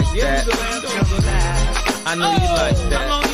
like that. I know you like that.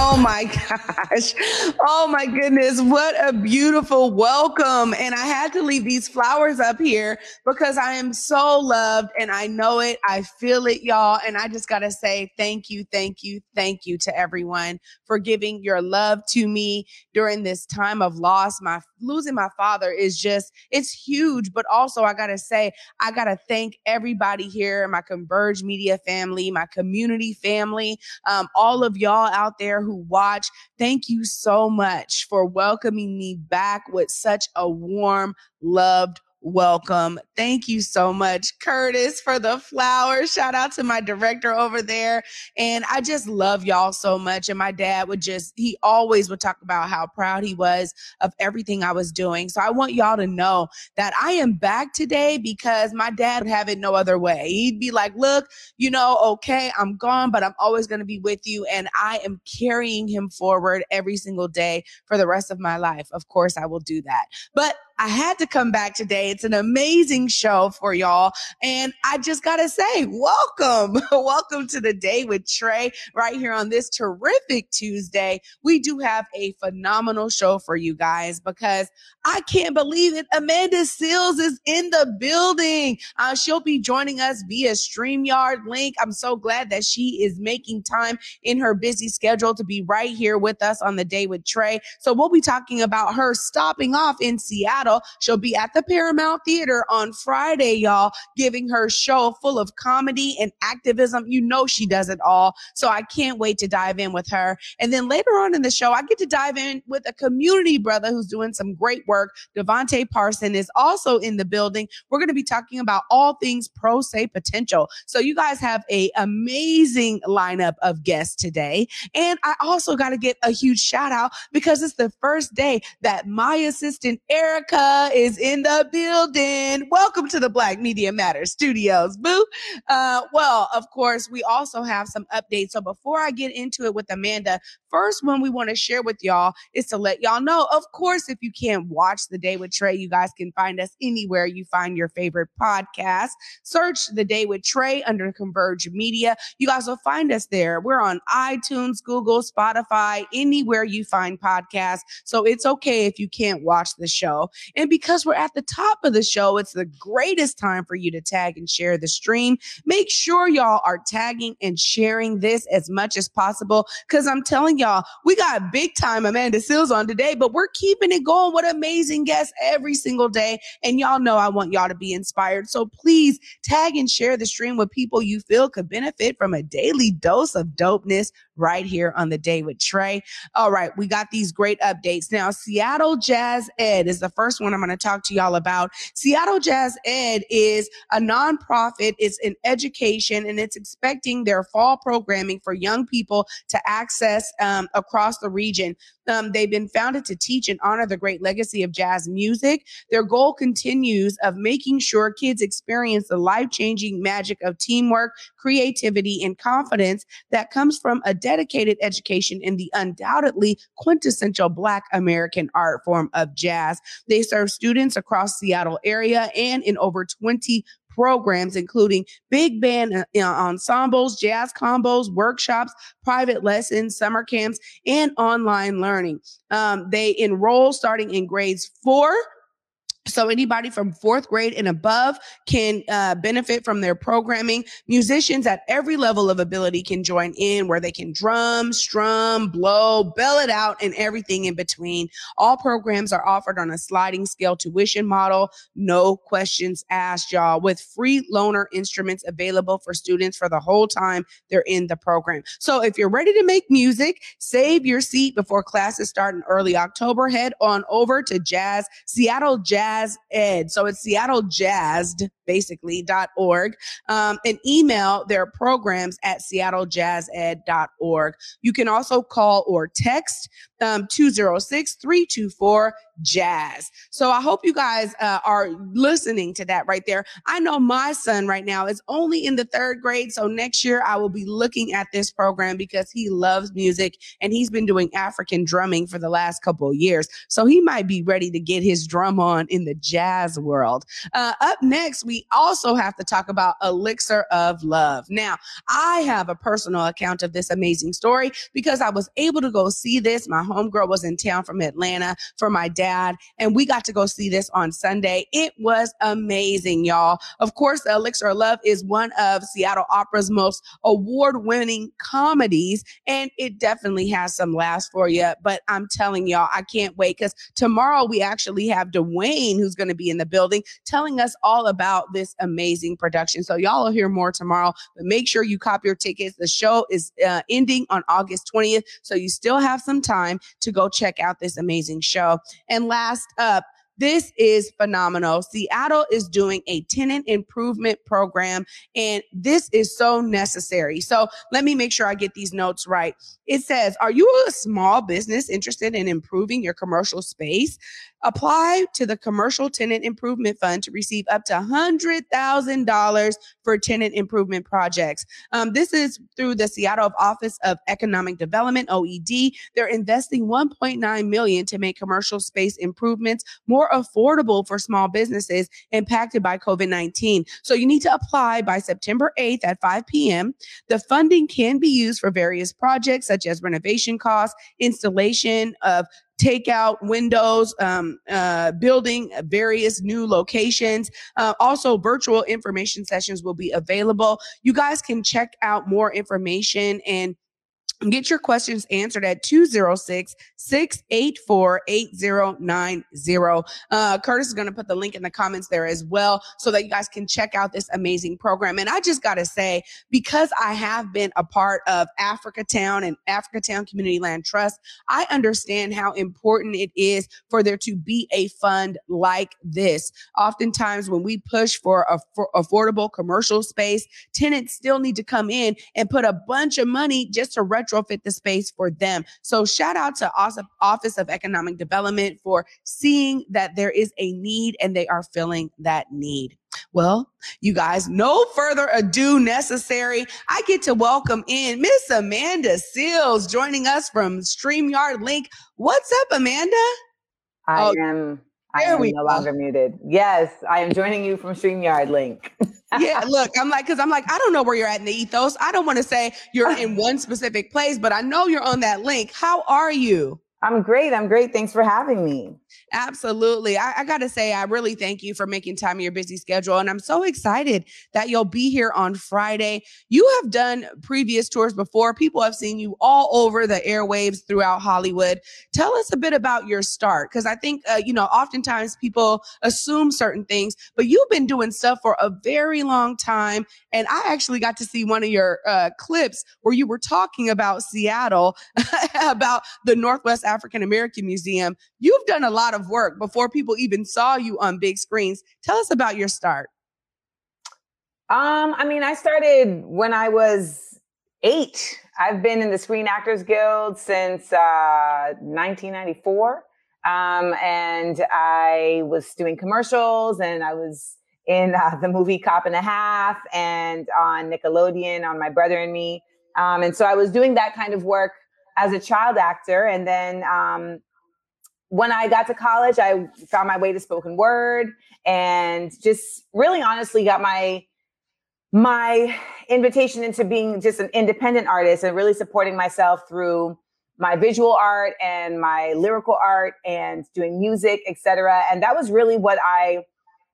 Oh my gosh. Oh my goodness. What a beautiful welcome. And I had to leave these flowers up here because I am so loved and I know it. I feel it, y'all. And I just got to say thank you, thank you, thank you to everyone for giving your love to me during this time of loss. My losing my father is just, it's huge. But also, I got to say, I got to thank everybody here, my Converge Media family, my community family, um, all of y'all out there who watch. Thank you so much for welcoming me back with such a warm, loved welcome. Thank you so much, Curtis, for the flowers. Shout out to my director over there. And I just love y'all so much. And my dad would just, he always would talk about how proud he was of everything I was doing. So I want y'all to know that I am back today because my dad would have it no other way. He'd be like, look, you know, okay, I'm gone, but I'm always going to be with you. And I am carrying him forward every single day for the rest of my life. Of course, I will do that. But I had to come back today. It's an amazing show for y'all. And I just got to say, welcome. welcome to the day with Trey right here on this terrific Tuesday. We do have a phenomenal show for you guys because I can't believe it. Amanda Seales is in the building. Uh, she'll be joining us via StreamYard link. I'm so glad that she is making time in her busy schedule to be right here with us on the day with Trey. So we'll be talking about her stopping off in Seattle She'll be at the Paramount Theater on Friday, y'all, giving her show full of comedy and activism. You know, she does it all. So I can't wait to dive in with her. And then later on in the show, I get to dive in with a community brother who's doing some great work. Devontae Parson is also in the building. We're going to be talking about all things pro se potential. So you guys have a amazing lineup of guests today. And I also got to get a huge shout out because it's the first day that my assistant Erica is in the building. Welcome to the Black Media Matters Studios, boo. Uh, well, of course, we also have some updates. So before I get into it with Amanda, first one we want to share with y'all is to let y'all know, of course, if you can't watch The Day with Trey, you guys can find us anywhere you find your favorite podcast. Search The Day with Trey under Converge Media. You guys will find us there. We're on iTunes, Google, Spotify, anywhere you find podcasts. So it's okay if you can't watch the show. And because we're at the top of the show, it's the greatest time for you to tag and share the stream. Make sure y'all are tagging and sharing this as much as possible because I'm telling y'all, we got big time Amanda Seales on today, but we're keeping it going with amazing guests every single day. And y'all know I want y'all to be inspired. So please tag and share the stream with people you feel could benefit from a daily dose of dopeness right here on the day with Trey. All right, we got these great updates. Now, Seattle Jazz Ed is the first one I'm going to talk to y'all about. Seattle Jazz Ed is a nonprofit, it's an education, and it's expecting their fall programming for young people to access um, across the region. Um, they've been founded to teach and honor the great legacy of jazz music. Their goal continues of making sure kids experience the life-changing magic of teamwork, creativity, and confidence that comes from a dedicated education in the undoubtedly quintessential Black American art form of jazz. They serve students across Seattle area and in over 20 programs, including big band uh, ensembles, jazz combos, workshops, private lessons, summer camps, and online learning. Um, they enroll starting in grades four so anybody from fourth grade and above can uh, benefit from their programming. Musicians at every level of ability can join in where they can drum, strum, blow, bell it out, and everything in between. All programs are offered on a sliding scale tuition model. No questions asked, y'all, with free loaner instruments available for students for the whole time they're in the program. So if you're ready to make music, save your seat before classes start in early October. Head on over to Jazz, Seattle Jazz Jazz Ed. So it's Seattle Jazzed, basically, dot org. Um, and email their programs at seattlejazzed.org. You can also call or text um, 206 324 jazz. So I hope you guys uh, are listening to that right there. I know my son right now is only in the third grade. So next year I will be looking at this program because he loves music and he's been doing African drumming for the last couple of years. So he might be ready to get his drum on in the jazz world. Uh, up next, we also have to talk about Elixir of Love. Now, I have a personal account of this amazing story because I was able to go see this. My homegirl was in town from Atlanta for my dad, and we got to go see this on Sunday. It was amazing, y'all. Of course, the Elixir of Love is one of Seattle Opera's most award winning comedies, and it definitely has some laughs for you. But I'm telling y'all, I can't wait because tomorrow we actually have Dwayne who's going to be in the building telling us all about this amazing production. So y'all will hear more tomorrow, but make sure you cop your tickets. The show is uh, ending on August 20th, so you still have some time to go check out this amazing show. And last up, this is phenomenal. Seattle is doing a tenant improvement program, and this is so necessary. So let me make sure I get these notes right. It says, Are you a small business interested in improving your commercial space? Apply to the Commercial Tenant Improvement Fund to receive up to $100,000 for tenant improvement projects. Um, this is through the Seattle Office of Economic Development, OED. They're investing 1.9 million to make commercial space improvements more affordable for small businesses impacted by COVID-19. So you need to apply by September 8th at 5 p.m. The funding can be used for various projects such as renovation costs, installation of takeout windows, um, uh, building various new locations. Uh, also, virtual information sessions will be available. You guys can check out more information and Get your questions answered at 206 684 8090. Uh, Curtis is going to put the link in the comments there as well so that you guys can check out this amazing program. And I just got to say, because I have been a part of Africa Town and Africa Town Community Land Trust, I understand how important it is for there to be a fund like this. Oftentimes, when we push for a for affordable commercial space, tenants still need to come in and put a bunch of money just to retro retrofit the space for them. So shout out to Office of Economic Development for seeing that there is a need and they are filling that need. Well, you guys, no further ado necessary. I get to welcome in Miss Amanda Seales joining us from StreamYard Link. What's up, Amanda? I oh, am I am no longer muted. Yes, I am joining you from StreamYard Link. yeah, look, I'm like, because I'm like, I don't know where you're at in the ethos. I don't want to say you're in one specific place, but I know you're on that link. How are you? I'm great. I'm great. Thanks for having me. Absolutely. I, I got to say, I really thank you for making time in your busy schedule. And I'm so excited that you'll be here on Friday. You have done previous tours before. People have seen you all over the airwaves throughout Hollywood. Tell us a bit about your start. Cause I think, uh, you know, oftentimes people assume certain things, but you've been doing stuff for a very long time. And I actually got to see one of your uh, clips where you were talking about Seattle, about the Northwest African American Museum. You've done a lot of work before people even saw you on big screens. Tell us about your start. Um, I mean, I started when I was eight. I've been in the Screen Actors Guild since uh, 1994. Um, and I was doing commercials and I was in uh, the movie Cop and a Half and on Nickelodeon on My Brother and Me. Um, and so I was doing that kind of work as a child actor. And then um, when I got to college, I found my way to spoken word and just really honestly got my my invitation into being just an independent artist and really supporting myself through my visual art and my lyrical art and doing music, etc. And that was really what I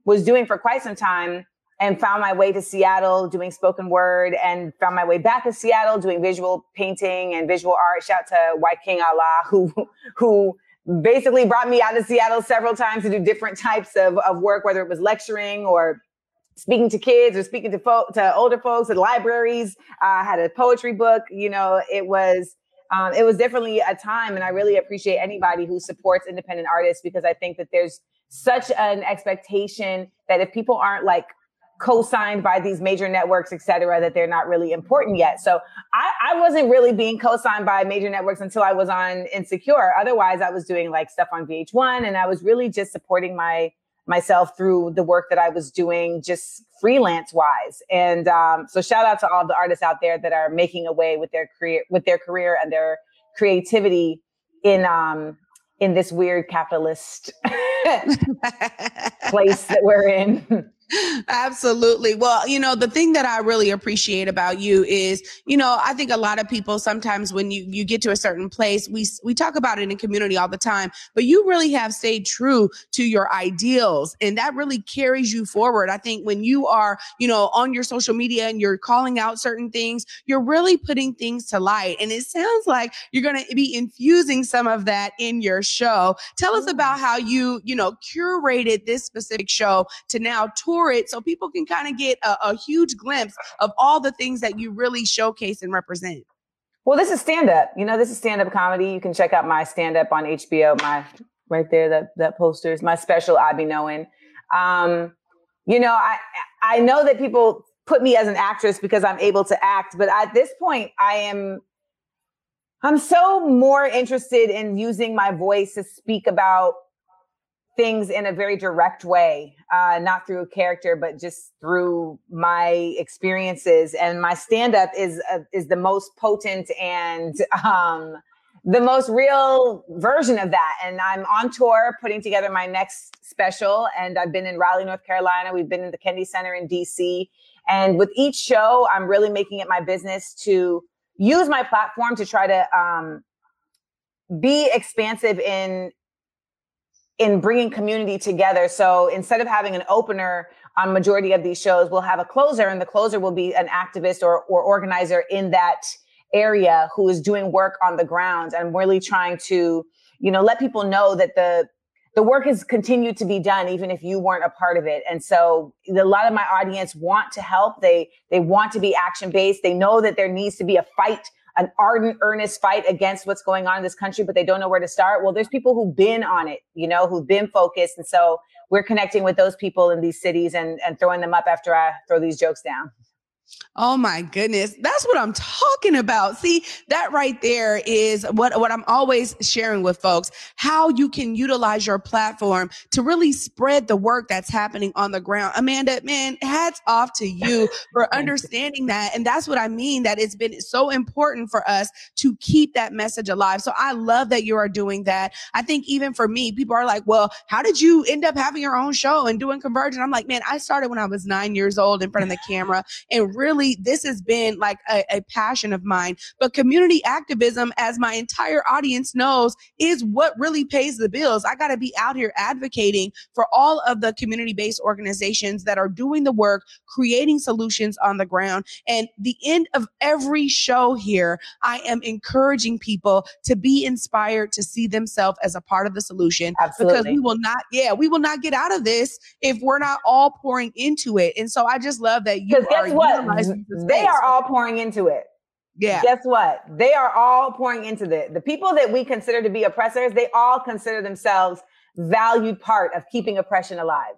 was doing for quite some time and found my way to Seattle doing spoken word and found my way back to Seattle doing visual painting and visual art. Shout to Wyking Allah who who basically brought me out of Seattle several times to do different types of, of work, whether it was lecturing or speaking to kids or speaking to folk, to older folks at libraries. I uh, had a poetry book. You know, it was um, it was definitely a time, and I really appreciate anybody who supports independent artists because I think that there's such an expectation that if people aren't like co-signed by these major networks, et cetera, that they're not really important yet. So I, I wasn't really being co-signed by major networks until I was on Insecure. Otherwise, I was doing like stuff on VH1 and I was really just supporting my myself through the work that I was doing just freelance wise. And um, so shout out to all the artists out there that are making a way with their career with their career and their creativity in um in this weird capitalist place that we're in. Absolutely. Well, you know, the thing that I really appreciate about you is, you know, I think a lot of people sometimes when you you get to a certain place, we we talk about it in community all the time, but you really have stayed true to your ideals and that really carries you forward. I think when you are, you know, on your social media and you're calling out certain things, you're really putting things to light. And it sounds like you're going to be infusing some of that in your show. Tell us about how you, you know, curated this specific show to now tour it so people can kind of get a, a huge glimpse of all the things that you really showcase and represent. Well, this is stand up. You know, this is stand up comedy. You can check out my stand up on HBO. My right there, that that poster is my special. I be knowing. Um, you know, I I know that people put me as an actress because I'm able to act, but at this point, I am. I'm so more interested in using my voice to speak about things in a very direct way, uh, not through a character, but just through my experiences. And my stand up is uh, is the most potent and um, the most real version of that. And I'm on tour putting together my next special. And I've been in Raleigh, North Carolina. We've been in the Kennedy Center in DC. And with each show, I'm really making it my business to use my platform to try to um, be expansive in in bringing community together. So instead of having an opener on majority of these shows, we'll have a closer and the closer will be an activist or, or organizer in that area who is doing work on the ground and really trying to, you know, let people know that the, the work has continued to be done even if you weren't a part of it. And so a lot of my audience want to help. They, they want to be action based. They know that there needs to be a fight an ardent, earnest fight against what's going on in this country, but they don't know where to start. Well, there's people who've been on it, you know, who've been focused. And so we're connecting with those people in these cities and, and throwing them up after I throw these jokes down. Oh my goodness. That's what I'm talking about. See, that right there is what, what I'm always sharing with folks, how you can utilize your platform to really spread the work that's happening on the ground. Amanda, man, hats off to you for understanding that. And that's what I mean, that it's been so important for us to keep that message alive. So I love that you are doing that. I think even for me, people are like, well, how did you end up having your own show and doing Convergent? I'm like, man, I started when I was nine years old in front of the camera and really this has been like a, a passion of mine. But community activism, as my entire audience knows, is what really pays the bills. I got to be out here advocating for all of the community based organizations that are doing the work, creating solutions on the ground. And the end of every show here, I am encouraging people to be inspired to see themselves as a part of the solution. Absolutely. Because we will not, yeah, we will not get out of this if we're not all pouring into it. And so I just love that you are what? They are all pouring into it. Yeah. Guess what? They are all pouring into the the people that we consider to be oppressors. They all consider themselves valued part of keeping oppression alive.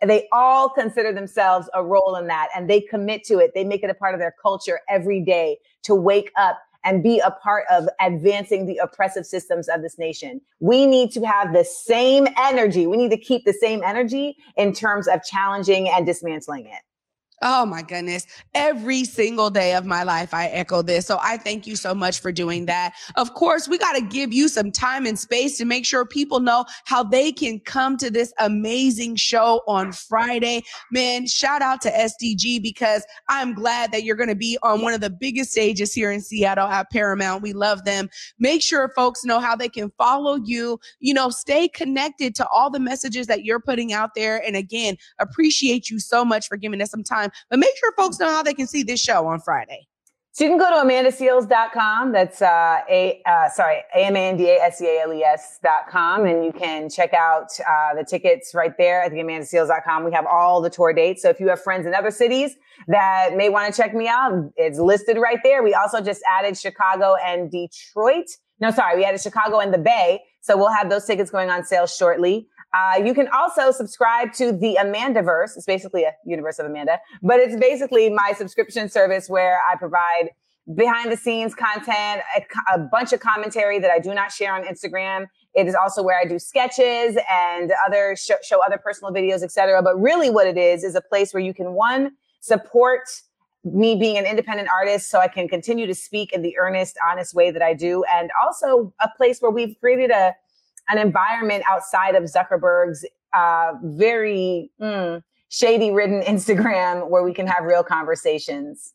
And they all consider themselves a role in that and they commit to it. They make it a part of their culture every day to wake up and be a part of advancing the oppressive systems of this nation. We need to have the same energy. We need to keep the same energy in terms of challenging and dismantling it. Oh my goodness. Every single day of my life, I echo this. So I thank you so much for doing that. Of course, we got to give you some time and space to make sure people know how they can come to this amazing show on Friday. Man, shout out to STG because I'm glad that you're going to be on one of the biggest stages here in Seattle at Paramount. We love them. Make sure folks know how they can follow you, you know, stay connected to all the messages that you're putting out there. And again, appreciate you so much for giving us some time but make sure folks know how they can see this show on Friday. So you can go to amandaseales.com. That's, uh, a, uh, sorry, A-M-A-N-D-A-S-E-A-L-E-S dot com. And you can check out, uh, the tickets right there at the amandaseales.com. We have all the tour dates. So if you have friends in other cities that may want to check me out, it's listed right there. We also just added Chicago and Detroit. No, sorry, we added Chicago and the Bay. So we'll have those tickets going on sale shortly. Uh, you can also subscribe to the Amandaverse. It's basically a universe of Amanda, but it's basically my subscription service where I provide behind the scenes content, a, a, bunch of commentary that I do not share on Instagram. It is also where I do sketches and other sh- show other personal videos, etc. But really what it is, is a place where you can one, support me being an independent artist so I can continue to speak in the earnest, honest way that I do. And also a place where we've created a, an environment outside of Zuckerberg's uh, very mm, shady ridden Instagram where we can have real conversations.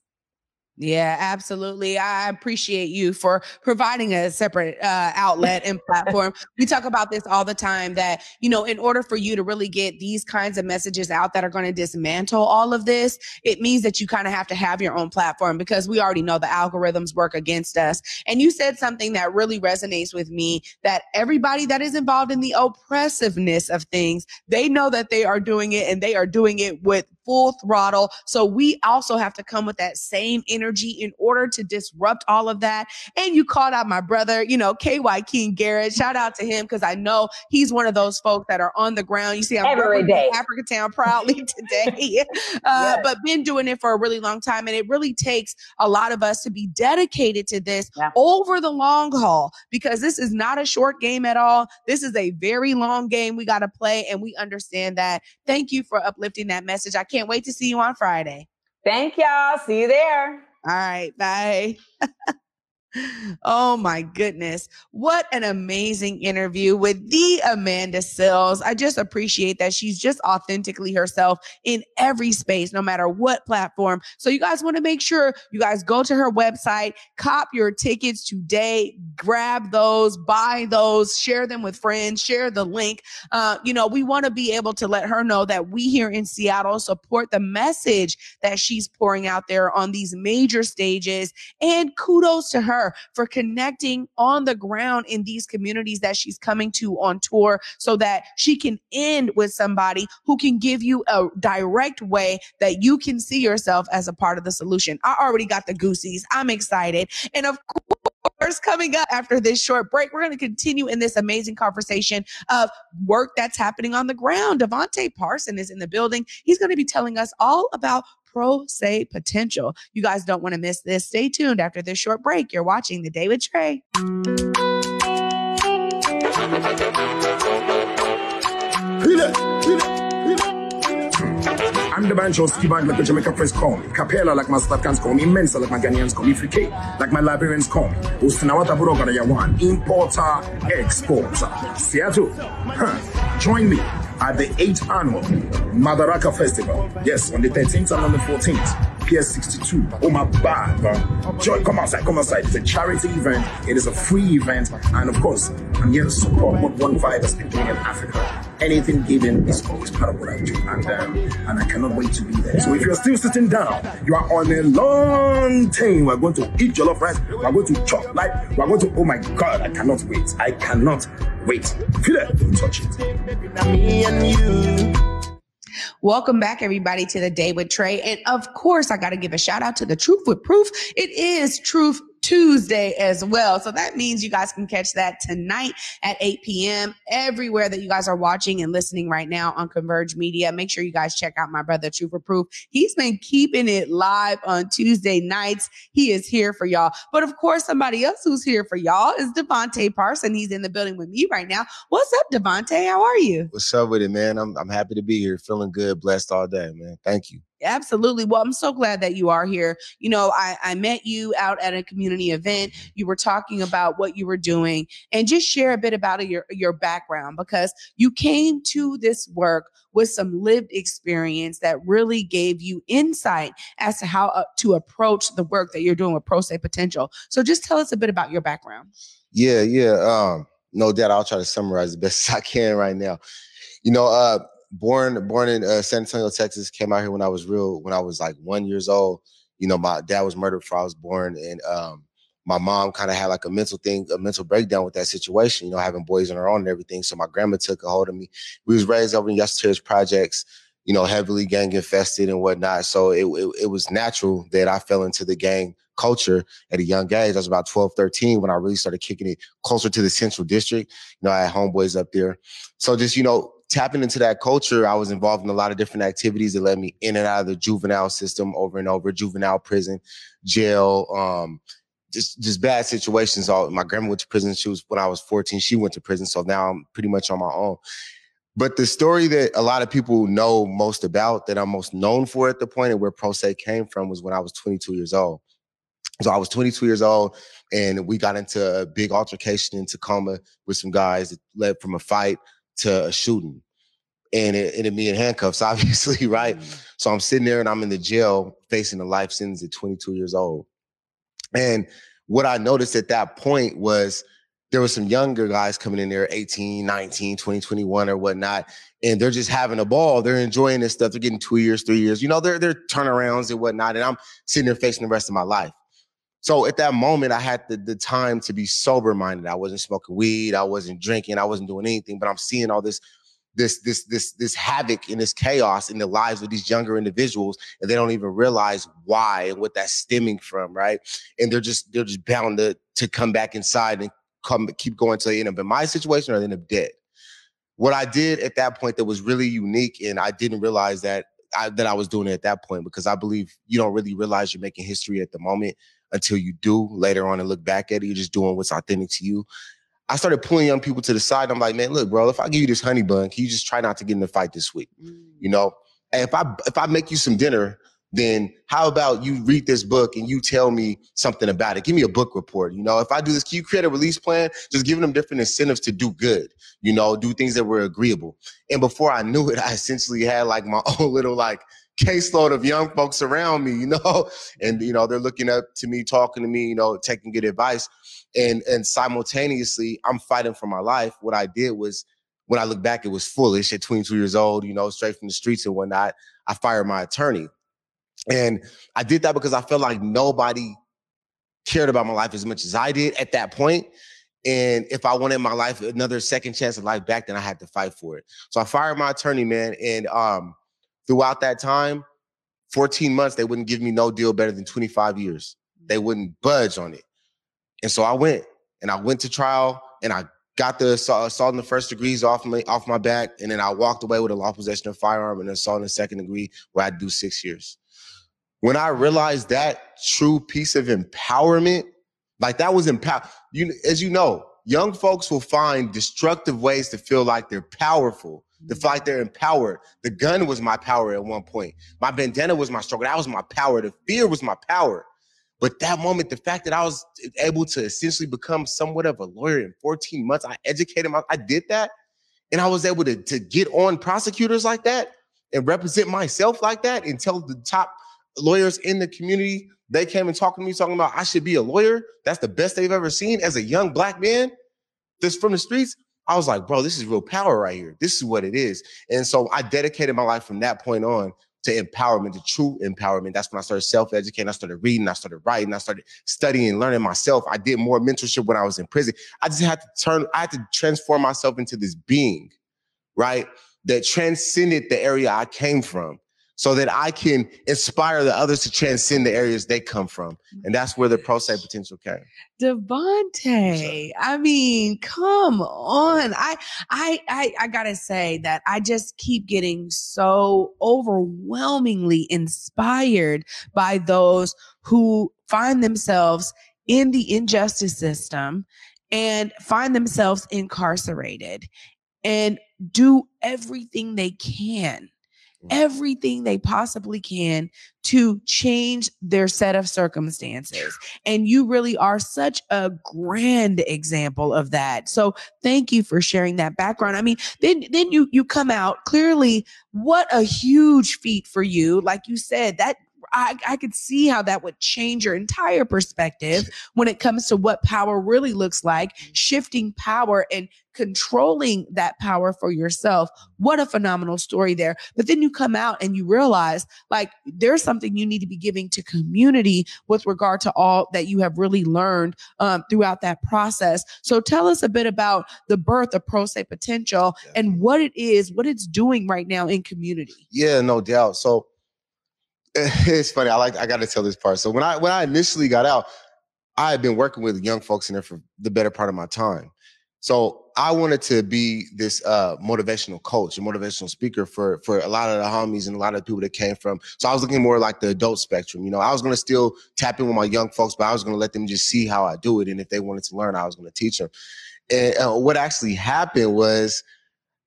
Yeah, absolutely. I appreciate you for providing a separate uh, outlet and platform. we talk about this all the time that, you know, in order for you to really get these kinds of messages out that are going to dismantle all of this, it means that you kind of have to have your own platform because we already know the algorithms work against us. And you said something that really resonates with me that everybody that is involved in the oppressiveness of things, they know that they are doing it and they are doing it with full throttle. So we also have to come with that same energy in order to disrupt all of that. And you called out my brother, you know, K. Wyking Garrett. Shout out to him because I know he's one of those folks that are on the ground. You see, I'm every day Africa Town proudly today, uh, yes. but been doing it for a really long time. And it really takes a lot of us to be dedicated to this yeah. over the long haul because this is not a short game at all. This is a very long game we got to play, and we understand that. Thank you for uplifting that message. I can't can't wait to see you on Friday. Thank y'all. See you there. All right. Bye. Oh my goodness. What an amazing interview with the Amanda Seales. I just appreciate that she's just authentically herself in every space, no matter what platform. So you guys want to make sure you guys go to her website, cop your tickets today, grab those, buy those, share them with friends, share the link. Uh, you know, we want to be able to let her know that we here in Seattle support the message that she's pouring out there on these major stages. And kudos to her her for connecting on the ground in these communities that she's coming to on tour so that she can end with somebody who can give you a direct way that you can see yourself as a part of the solution. I already got the goosies. I'm excited. And of course, coming up after this short break, we're going to continue in this amazing conversation of work that's happening on the ground. Devonte Parson is in the building. He's going to be telling us all about Pro Se Potential. You guys don't want to miss this. Stay tuned after this short break. You're watching The Day with Trey. I'm the show ski band like the Jamaica friends call me. Capella like my Slatcans call me. Mensa like my Ghanaians call me. Frike like my Liberians call me. Ustinawata Buroga Yawan. Importer, exporter. Seattle. Huh. Join me at the 8th annual Madaraka Festival. Yes, on the 13th and on the 14th. PS62. Oh my bad, Joy, come outside, come outside. It's a charity event. It is a free event. And of course, I'm here to support what One Vibe has been doing in Africa. Anything given is always part of what I do. And, um, and I cannot wait to be there. So if you're still sitting down, you are on a long time. We're going to eat jollof rice. We're going to chop like, we're going to, oh my God, I cannot wait. I cannot wait. Feel it. Don't touch it. Welcome back, everybody, to the day with Trey. And of course, I got to give a shout out to the Truth with Proof. It is Truth Tuesday as well. So that means you guys can catch that tonight at 8 p.m. everywhere that you guys are watching and listening right now on Converge Media. Make sure you guys check out my brother Truth or Proof. He's been keeping it live on Tuesday nights. He is here for y'all. But of course, somebody else who's here for y'all is Devonte Parson. He's in the building with me right now. What's up, Devonte? How are you? What's up with it, man? I'm I'm happy to be here. Feeling good, blessed all day, man. Thank you. Absolutely. Well, I'm so glad that you are here. You know, I, I met you out at a community event. You were talking about what you were doing and just share a bit about your, your background because you came to this work with some lived experience that really gave you insight as to how uh, to approach the work that you're doing with Pro Se Potential. So just tell us a bit about your background. Yeah, yeah. Um, no doubt I'll try to summarize the best I can right now. You know, uh, born born in uh, San Antonio, Texas. Came out here when I was real when I was like one years old. You know, my dad was murdered before I was born, and um, my mom kind of had like a mental thing, a mental breakdown with that situation. You know, having boys on her own and everything. So my grandma took a hold of me. We was raised over in Yesler Terrace projects. You know, heavily gang infested and whatnot. So it, it, it was natural that I fell into the gang culture at a young age. I was about 12, 13 when I really started kicking it closer to the central district. You know, I had homeboys up there. So just, you know, tapping into that culture, I was involved in a lot of different activities that led me in and out of the juvenile system over and over, juvenile prison, jail, um, just just bad situations. All my grandma went to prison. She was when I was 14, she went to prison. So now I'm pretty much on my own. But the story that a lot of people know most about, that I'm most known for at the point and where Pro Se came from was when I was 22 years old. So I was 22 years old, and we got into a big altercation in Tacoma with some guys that led from a fight to a shooting. And it ended me in handcuffs, obviously, right? Mm. So I'm sitting there and I'm in the jail facing a life sentence at 22 years old. And what I noticed at that point was there were some younger guys coming in there 18 19 20 21 or whatnot and they're just having a ball they're enjoying this stuff they're getting two years three years you know they're, they're turnarounds and whatnot and i'm sitting there facing the rest of my life so at that moment i had the, the time to be sober minded i wasn't smoking weed i wasn't drinking i wasn't doing anything but i'm seeing all this this this this this havoc and this chaos in the lives of these younger individuals and they don't even realize why and what that's stemming from right and they're just they're just bound to to come back inside and come keep going till they end up in my situation or they end up dead. What I did at that point that was really unique, and I didn't realize that I, that I was doing it at that point because I believe you don't really realize you're making history at the moment until you do later on and look back at it. You're just doing what's authentic to you. I started pulling young people to the side. I'm like, man, look, bro, if I give you this honey bun, can you just try not to get in the fight this week? Mm. You know, and if I if I make you some dinner then how about you read this book and you tell me something about it? Give me a book report. You know, if I do this, can you create a release plan? Just giving them different incentives to do good, you know, do things that were agreeable. And before I knew it, I essentially had like my own little like caseload of young folks around me, you know, and you know, they're looking up to me, talking to me, you know, taking good advice. And and simultaneously, I'm fighting for my life. What I did was when I look back, it was foolish at 22 years old, you know, straight from the streets and whatnot. I fired my attorney and I did that because I felt like nobody cared about my life as much as I did at that point. And if I wanted my life another second chance of life back, then I had to fight for it. So I fired my attorney, man. And um, throughout that time, 14 months, they wouldn't give me no deal better than 25 years. They mm. wouldn't budge on it. And so I went and I went to trial and I got the assault, assault in the first degrees off my off my back. And then I walked away with a law possession of firearm and assault in the second degree where I do six years when I realized that true piece of empowerment, like that was empower. You, as you know, young folks will find destructive ways to feel like they're powerful, to feel like they're empowered. The gun was my power at one point. My bandana was my struggle. That was my power. The fear was my power. But that moment, the fact that I was able to essentially become somewhat of a lawyer in 14 months, I educated my, I did that. And I was able to, to get on prosecutors like that and represent myself like that and tell the top lawyers in the community, they came and talked to me talking about I should be a lawyer. That's the best they've ever seen as a young black man that's from the streets. I was like, bro, this is real power right here. This is what it is. And so I dedicated my life from that point on to empowerment, to true empowerment. That's when I started self-educating. I started reading, I started writing, I started studying learning myself. I did more mentorship when I was in prison. I just had to turn, I had to transform myself into this being, right? That transcended the area I came from so that I can inspire the others to transcend the areas they come from. And that's where the pro se potential came. Devonte, I mean, come on. I, I, I, I gotta say that I just keep getting so overwhelmingly inspired by those who find themselves in the injustice system and find themselves incarcerated and do everything they can everything they possibly can to change their set of circumstances. And you really are such a grand example of that. So thank you for sharing that background. I mean, then then you you come out clearly what a huge feat for you. Like you said, that I, I could see how that would change your entire perspective when it comes to what power really looks like, shifting power and controlling that power for yourself. What a phenomenal story there. But then you come out and you realize like there's something you need to be giving to community with regard to all that you have really learned um, throughout that process. So tell us a bit about the birth of Pro Se Potential and what it is, what it's doing right now in community. Yeah, no doubt. So it's funny. I like. I got to tell this part. So when I when I initially got out, I had been working with young folks in there for the better part of my time, So I wanted to be this uh, motivational coach, a motivational speaker for for a lot of the homies and a lot of people that came from. So I was looking more like the adult spectrum. You know, I was going to still tap in with my young folks, but I was going to let them just see how I do it, and if they wanted to learn, I was going to teach them. And uh, what actually happened was,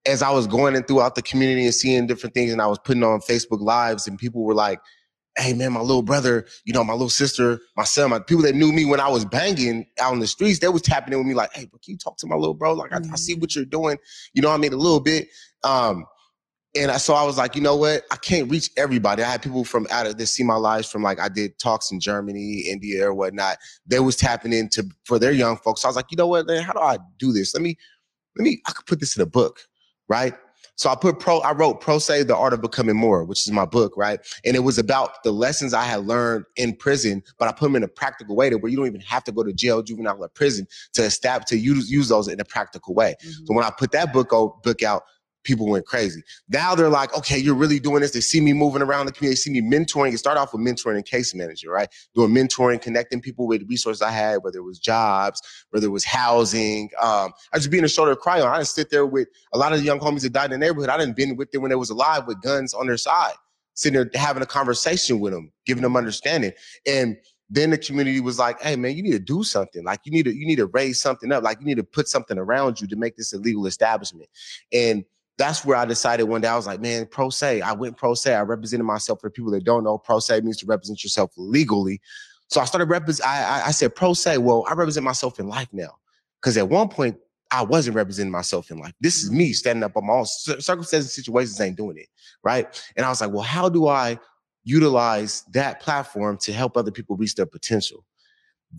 as I was going in throughout the community and seeing different things, and I was putting on Facebook lives, and people were like hey man, my little brother, you know, my little sister, my son, my people that knew me when I was banging out in the streets, they was tapping in with me like, hey, but can you talk to my little bro? Like, I, I see what you're doing. You know, I mean, a little bit. Um, and I, so I was like, you know what? I can't reach everybody. I had people from out of this see my lives from like I did talks in Germany, India, or whatnot. They was tapping into for their young folks. So I was like, you know what? Man, how do I do this? Let me, let me. I could put this in a book, right? So I put pro, I wrote Pro Se, The Art of Becoming More, which is my book, right? And it was about the lessons I had learned in prison, but I put them in a practical way to where you don't even have to go to jail, juvenile, or prison to establish, to use, use those in a practical way. Mm-hmm. So when I put that book, out, book out, people went crazy. Now they're like, okay, you're really doing this. They see me moving around the community, see me mentoring. It started off with mentoring and case manager, right? Doing mentoring, connecting people with resources I had, whether it was jobs, whether it was housing. Um, I just being a shoulder cry on. I didn't sit there with a lot of the young homies that died in the neighborhood. I didn't been with them when they was alive with guns on their side, sitting there having a conversation with them, giving them understanding. And then the community was like, hey man, you need to do something. Like you need to, you need to raise something up. Like you need to put something around you to make this a legal establishment. And that's where I decided one day I was like, man, pro se. I went pro se. I represented myself for people that don't know. Pro se means to represent yourself legally. So I started represent. I, I said pro se. Well, I represent myself in life now, because at one point I wasn't representing myself in life. This is me standing up on my own. Circumstances, situations ain't doing it right. And I was like, well, how do I utilize that platform to help other people reach their potential?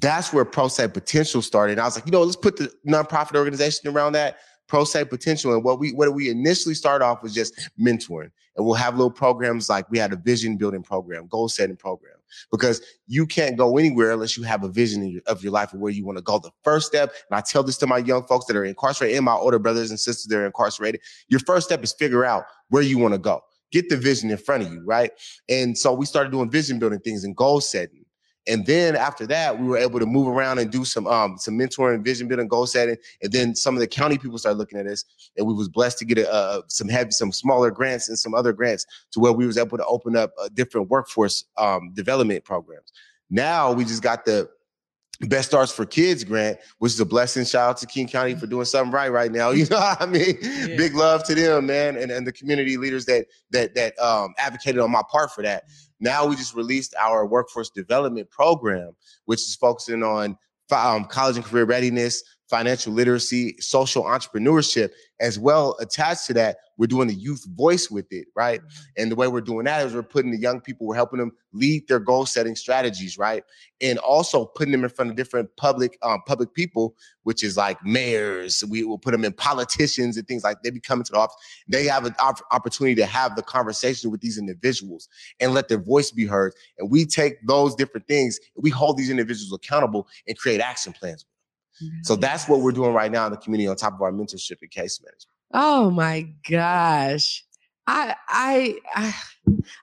That's where Pro Se Potential started. And I was like, you know, let's put the nonprofit organization around that pro se potential. And what we what we initially start off was just mentoring. And we'll have little programs like we had a vision building program, goal setting program, because you can't go anywhere unless you have a vision your, of your life of where you want to go. The first step, and I tell this to my young folks that are incarcerated and my older brothers and sisters that are incarcerated, your first step is figure out where you want to go. Get the vision in front of you, right? And so we started doing vision building things and goal setting and then after that, we were able to move around and do some um some mentoring, vision building, goal setting. And then some of the county people started looking at us, and we was blessed to get a, uh, some heavy, some smaller grants and some other grants to where we was able to open up uh, different workforce um, development programs. Now we just got the Best Starts for Kids grant, which is a blessing. Shout out to King County for doing something right right now. You know what I mean? Yeah. Big love to them, man, and, and the community leaders that that that um, advocated on my part for that. Now we just released our workforce development program, which is focusing on um, college and career readiness, financial literacy, social entrepreneurship, as well attached to that, we're doing the youth voice with it, right? Mm-hmm. And the way we're doing that is we're putting the young people, we're helping them lead their goal setting strategies, right? And also putting them in front of different public um, public people, which is like mayors. We will put them in politicians and things like they be coming to the office. They have an op- opportunity to have the conversation with these individuals and let their voice be heard. And we take those different things, we hold these individuals accountable and create action plans. So that's what we're doing right now in the community on top of our mentorship and case management. Oh my gosh. I I I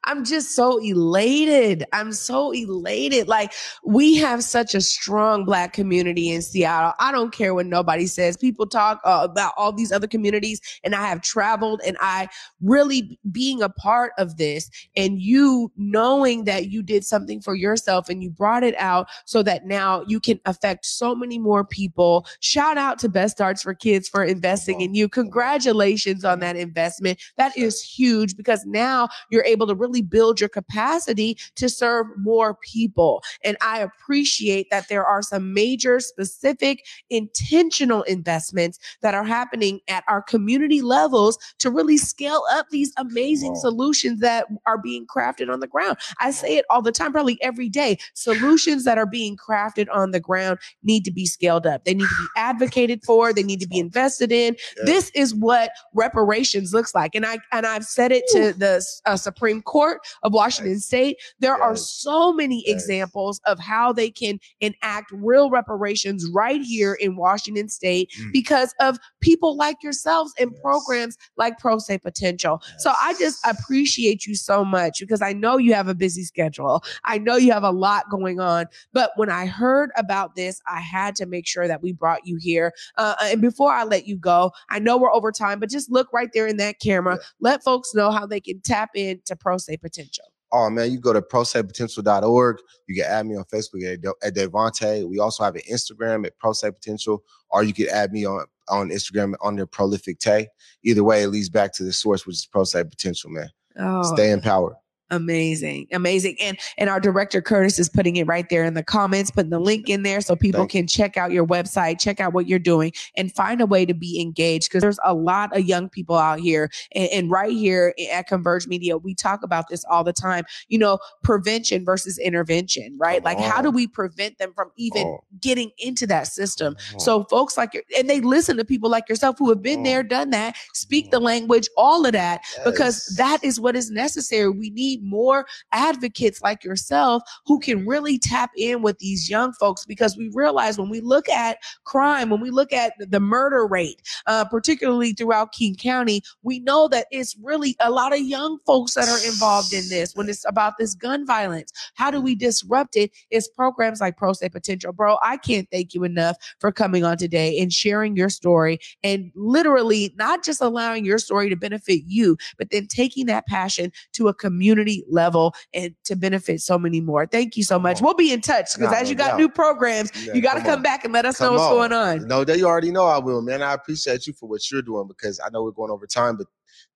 I'm just so elated. I'm so elated. Like we have such a strong black community in Seattle. I don't care what nobody says. People talk uh, about all these other communities and I have traveled and I really being a part of this and you knowing that you did something for yourself and you brought it out so that now you can affect so many more people. Shout out to Best Starts for Kids for investing in you. Congratulations on that investment. That is huge because now you're able to really build your capacity to serve more people. And I appreciate that there are some major, specific, intentional investments that are happening at our community levels to really scale up these amazing wow. solutions that are being crafted on the ground. I say it all the time, probably every day. Solutions that are being crafted on the ground need to be scaled up. They need to be advocated for. They need to be invested in. Yeah. This is what reparations looks like. And I and I've said it to the uh, Supreme Court of Washington Yes. State. There are so many Yes. examples of how they can enact real reparations right here in Washington State Mm. because of people like yourselves and Yes. programs like Pro Se Potential. So I just appreciate you so much because I know you have a busy schedule. I know you have a lot going on. But when I heard about this, I had to make sure that we brought you here. Uh, and before I let you go, I know we're over time, but just look right there in that camera. Yeah. Let folks know how they can tap into Pro Se Potential. Oh man, you go to prosepotential.org. You can add me on Facebook at, De- at Devontae. We also have an Instagram at Pro Se Potential, or you can add me on on Instagram on their prolific Tay. Either way, it leads back to the source, which is Pro Se Potential, man. Oh, Stay in power. Amazing, amazing, and and our director Curtis is putting it right there in the comments, putting the link in there so people Thank can check out your website, check out what you're doing, and find a way to be engaged because there's a lot of young people out here, and, and right here at Converge Media, we talk about this all the time. You know, prevention versus intervention, right? Come like, how do we prevent them from even Oh. getting into that system? On. So folks like you, and they listen to people like yourself who have been Oh. there, done that, speak the language, all of that because that is what is necessary. We need more advocates like yourself who can really tap in with these young folks because we realize when we look at crime, when we look at the murder rate, uh, particularly throughout King County, we know that it's really a lot of young folks that are involved in this when it's about this gun violence. How do we disrupt it? It's programs like Pro Se Potential. Bro, I can't thank you enough for coming on today and sharing your story and literally not just allowing your story to benefit you, but then taking that passion to a community level and to benefit so many more. Thank you so much. On. We'll be in touch because Nah, as you got new programs, Yeah, you got to come on. back and let us know what's on. going on. No, that you already know I will, man. I appreciate you for what you're doing because I know we're going over time, but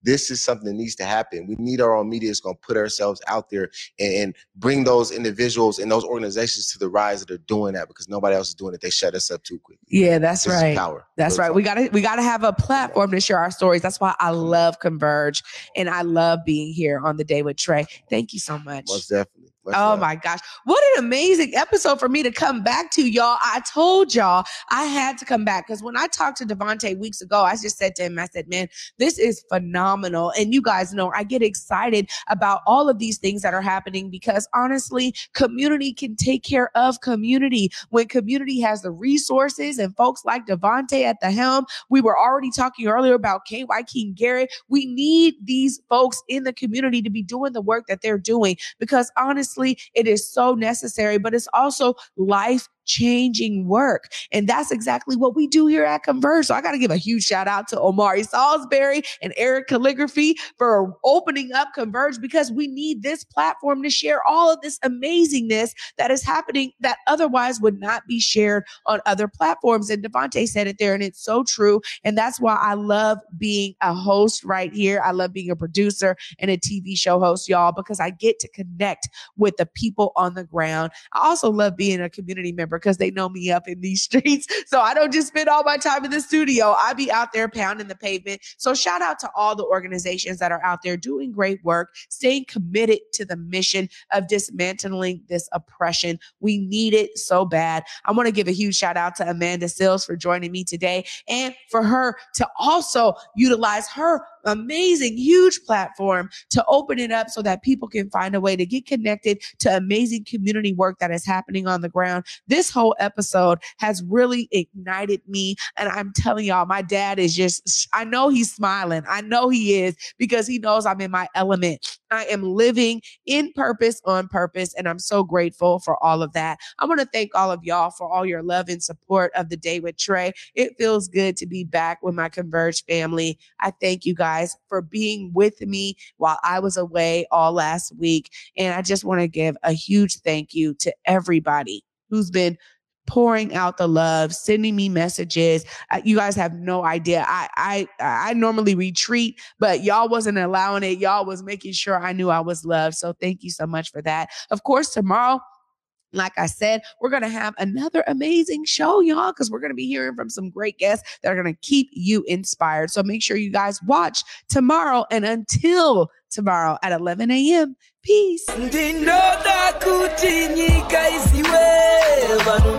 this is something that needs to happen. We need our own media is going to put ourselves out there and, and bring those individuals and those organizations to the rise that are doing that because nobody else is doing it. They shut us up too quickly. Yeah, that's This right. power. That's right. We got to we got to have a platform to share our stories. That's why I mm-hmm. love Converge and I love being here on the day with Trey. Thank you so much. Most definitely. Much Oh love. my gosh. What an amazing episode for me to come back to, y'all. I told y'all I had to come back because when I talked to Devontae weeks ago, I just said to him, I said, man, this is phenomenal. And you guys know I get excited about all of these things that are happening because honestly, community can take care of community. When community has the resources and folks like Devontae at the helm, we were already talking earlier about K. Wyking Garrett. We need these folks in the community to be doing the work that they're doing because honestly, it is so necessary, but it's also life changing work. And that's exactly what we do here at Converge. So I got to give a huge shout out to Omari Salisbury and Eric Calligraphy for opening up Converge because we need this platform to share all of this amazingness that is happening that otherwise would not be shared on other platforms. And Devonte said it there, and it's so true. And that's why I love being a host right here. I love being a producer and a TV show host, y'all, because I get to connect with the people on the ground. I also love being a community member because they know me up in these streets. So I don't just spend all my time in the studio. I be out there pounding the pavement. So shout out to all the organizations that are out there doing great work, staying committed to the mission of dismantling this oppression. We need it so bad. I want to give a huge shout out to Amanda Seales for joining me today and for her to also utilize her amazing, huge platform to open it up so that people can find a way to get connected to amazing community work that is happening on the ground. This whole episode has really ignited me. And I'm telling y'all, my dad is just, I know he's smiling. I know he is because he knows I'm in my element. I am living in purpose on purpose. And I'm so grateful for all of that. I want to thank all of y'all for all your love and support of the day with Trey. It feels good to be back with my Converge family. I thank you guys for being with me while I was away all last week. And I just want to give a huge thank you to everybody who's been pouring out the love, sending me messages. Uh, you guys have no idea. I I I normally retreat, but y'all wasn't allowing it. Y'all was making sure I knew I was loved. So thank you so much for that. Of course, tomorrow like I said, we're going to have another amazing show, y'all, because we're going to be hearing from some great guests that are going to keep you inspired. So make sure you guys watch tomorrow. And until tomorrow at 11 a.m., peace. ndinoda kuti nyika iziwe vanhu